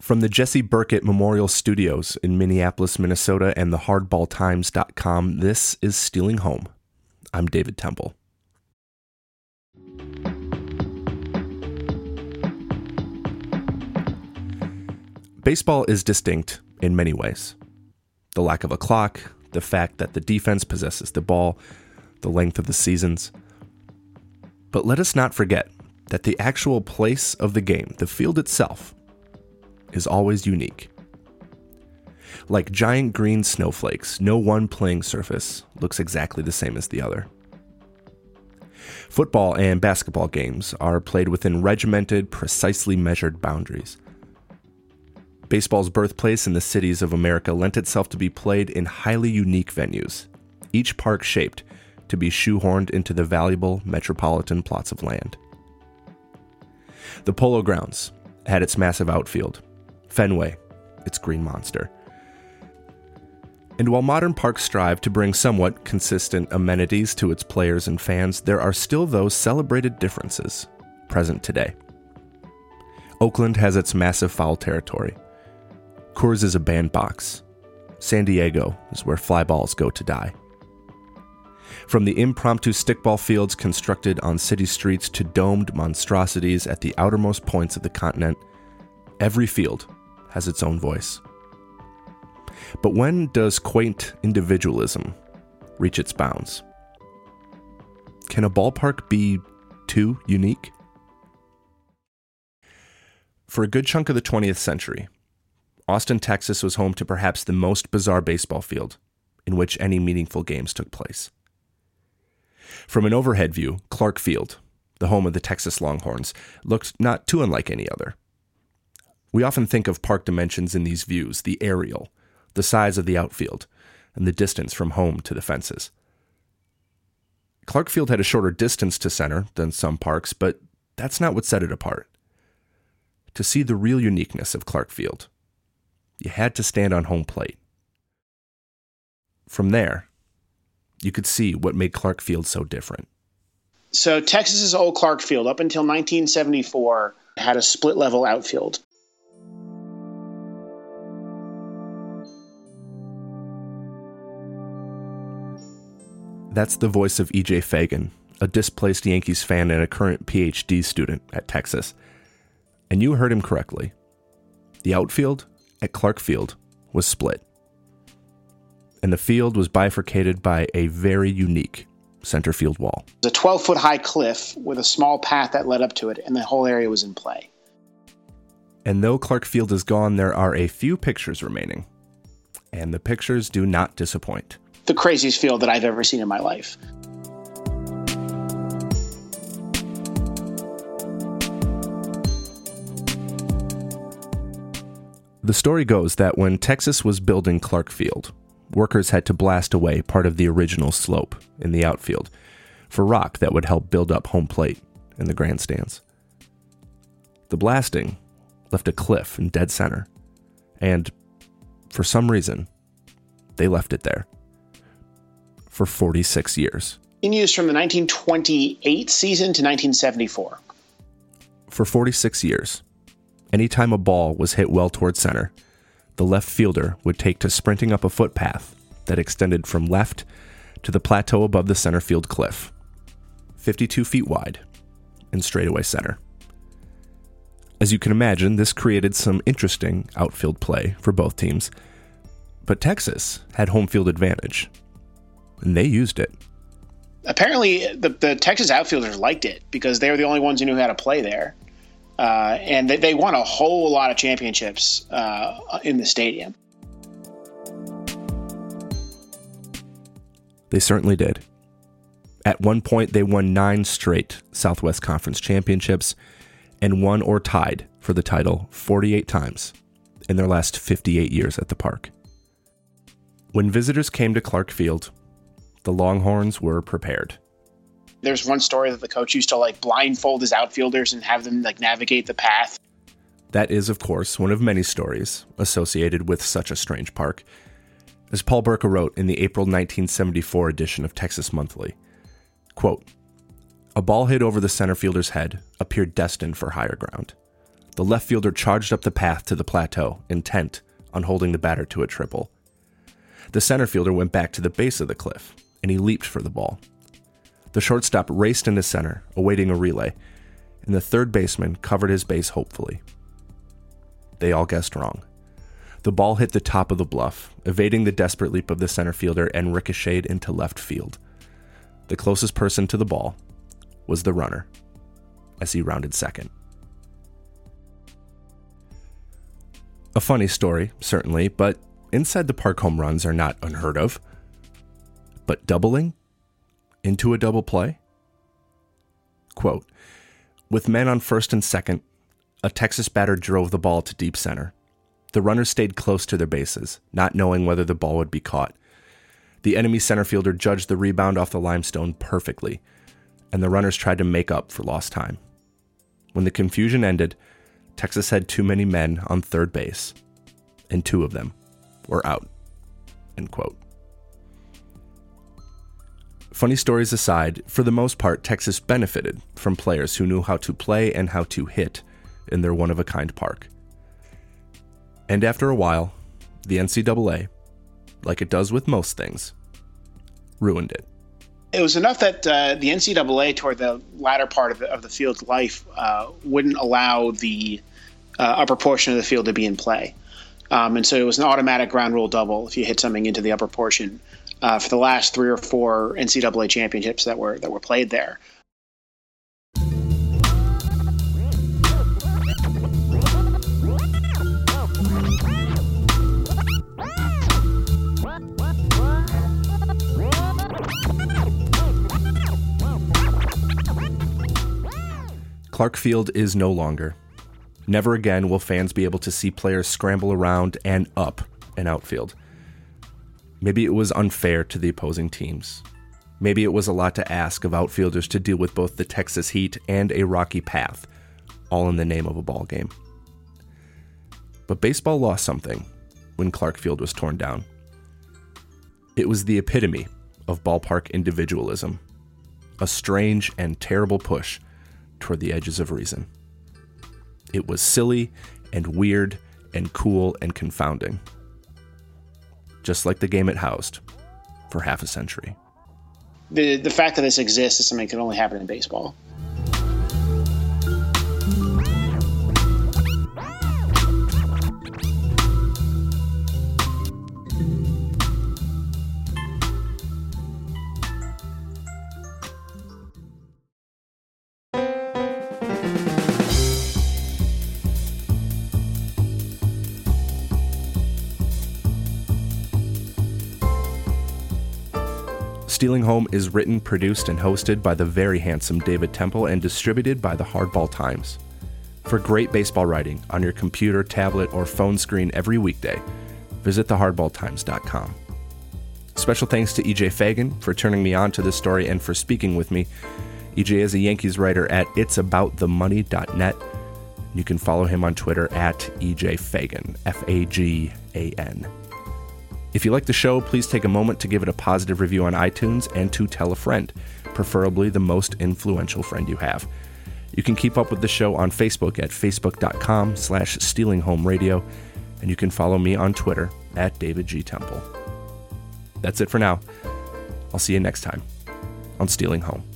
From the Jesse Burkett Memorial Studios in Minneapolis, Minnesota, and the HardballTimes.com, this is Stealing Home. I'm David Temple. Baseball is distinct in many ways. The lack of a clock, the fact that the defense possesses the ball, the length of the seasons. But let us not forget that the actual place of the game, the field itself, is always unique. Like giant green snowflakes, no one playing surface looks exactly the same as the other. Football and basketball games are played within regimented, precisely measured boundaries. Baseball's birthplace in the cities of America lent itself to be played in highly unique venues, each park shaped to be shoehorned into the valuable metropolitan plots of land. The Polo Grounds had its massive outfield, Fenway, its green monster. And while modern parks strive to bring somewhat consistent amenities to its players and fans, there are still those celebrated differences present today. Oakland has its massive foul territory. Coors is a bandbox. San Diego is where fly balls go to die. From the impromptu stickball fields constructed on city streets to domed monstrosities at the outermost points of the continent, every field has its own voice. But when does quaint individualism reach its bounds? Can a ballpark be too unique? For a good chunk of the 20th century, Austin, Texas was home to perhaps the most bizarre baseball field in which any meaningful games took place. From an overhead view, Clark Field, the home of the Texas Longhorns, looked not too unlike any other. We often think of park dimensions in these views the aerial, the size of the outfield, and the distance from home to the fences. Clark Field had a shorter distance to center than some parks, but that's not what set it apart. To see the real uniqueness of Clark Field, you had to stand on home plate. From there, you could see what made Clark Field so different. So, Texas's old Clark Field, up until 1974, had a split level outfield. That's the voice of EJ Fagan, a displaced Yankees fan and a current PhD student at Texas. And you heard him correctly. The outfield at Clark Field was split. And the field was bifurcated by a very unique center field wall. It was a 12 foot high cliff with a small path that led up to it, and the whole area was in play. And though Clark Field is gone, there are a few pictures remaining. And the pictures do not disappoint the craziest field that I've ever seen in my life. The story goes that when Texas was building Clark Field, workers had to blast away part of the original slope in the outfield for rock that would help build up home plate in the grandstands. The blasting left a cliff in dead center, and for some reason, they left it there for 46 years. In use from the 1928 season to 1974. For 46 years, anytime a ball was hit well toward center, the left fielder would take to sprinting up a footpath that extended from left to the plateau above the center field cliff, 52 feet wide and straightaway center. As you can imagine, this created some interesting outfield play for both teams. But Texas had home field advantage and they used it. Apparently, the, the Texas outfielders liked it because they were the only ones who knew how to play there. Uh, and they, they, won a whole lot of championships uh, in the stadium. They certainly did. At one point, they won nine straight Southwest Conference championships and won or tied for the title 48 times in their last 58 years at the park. When visitors came to Clark Field, the Longhorns were prepared. There's one story that the coach used to like blindfold his outfielders and have them like navigate the path. That is, of course, one of many stories associated with such a strange park. As Paul Burka wrote in the April 1974 edition of Texas Monthly, quote, a ball hit over the center fielder's head appeared destined for higher ground. the left fielder charged up the path to the plateau, intent on holding the batter to a triple. The center fielder went back to the base of the cliff, and he leaped for the ball. The shortstop raced into center, awaiting a relay, and the third baseman covered his base hopefully. They all guessed wrong. The ball hit the top of the bluff, evading the desperate leap of the center fielder and ricocheted into left field. The closest person to the ball was the runner, as he rounded second. A funny story, certainly, but inside the park home runs are not unheard of. But doubling into a double play? Quote With men on first and second, a Texas batter drove the ball to deep center. The runners stayed close to their bases, not knowing whether the ball would be caught. The enemy center fielder judged the rebound off the limestone perfectly, and the runners tried to make up for lost time. When the confusion ended, Texas had too many men on third base, and two of them were out. End quote. Funny stories aside, for the most part, Texas benefited from players who knew how to play and how to hit in their one of a kind park. And after a while, the NCAA, like it does with most things, ruined it. It was enough that uh, the NCAA, toward the latter part of the, of the field's life, uh, wouldn't allow the uh, upper portion of the field to be in play. Um, and so it was an automatic ground rule double if you hit something into the upper portion uh, for the last three or four NCAA championships that were that were played there. Clark Field is no longer. Never again will fans be able to see players scramble around and up an outfield. Maybe it was unfair to the opposing teams. Maybe it was a lot to ask of outfielders to deal with both the Texas heat and a rocky path, all in the name of a ball game. But baseball lost something when Clark Field was torn down. It was the epitome of ballpark individualism, a strange and terrible push toward the edges of reason. It was silly and weird and cool and confounding. Just like the game it housed for half a century. The, the fact that this exists is something that can only happen in baseball. Stealing Home is written, produced, and hosted by the very handsome David Temple and distributed by the Hardball Times. For great baseball writing on your computer, tablet, or phone screen every weekday, visit thehardballtimes.com. Special thanks to EJ Fagan for turning me on to this story and for speaking with me. EJ is a Yankees writer at it'saboutthemoney.net. You can follow him on Twitter at EJ Fagan, F A G A N. If you like the show, please take a moment to give it a positive review on iTunes and to tell a friend, preferably the most influential friend you have. You can keep up with the show on Facebook at facebook.com slash stealinghomeradio, and you can follow me on Twitter at David G. Temple. That's it for now. I'll see you next time on Stealing Home.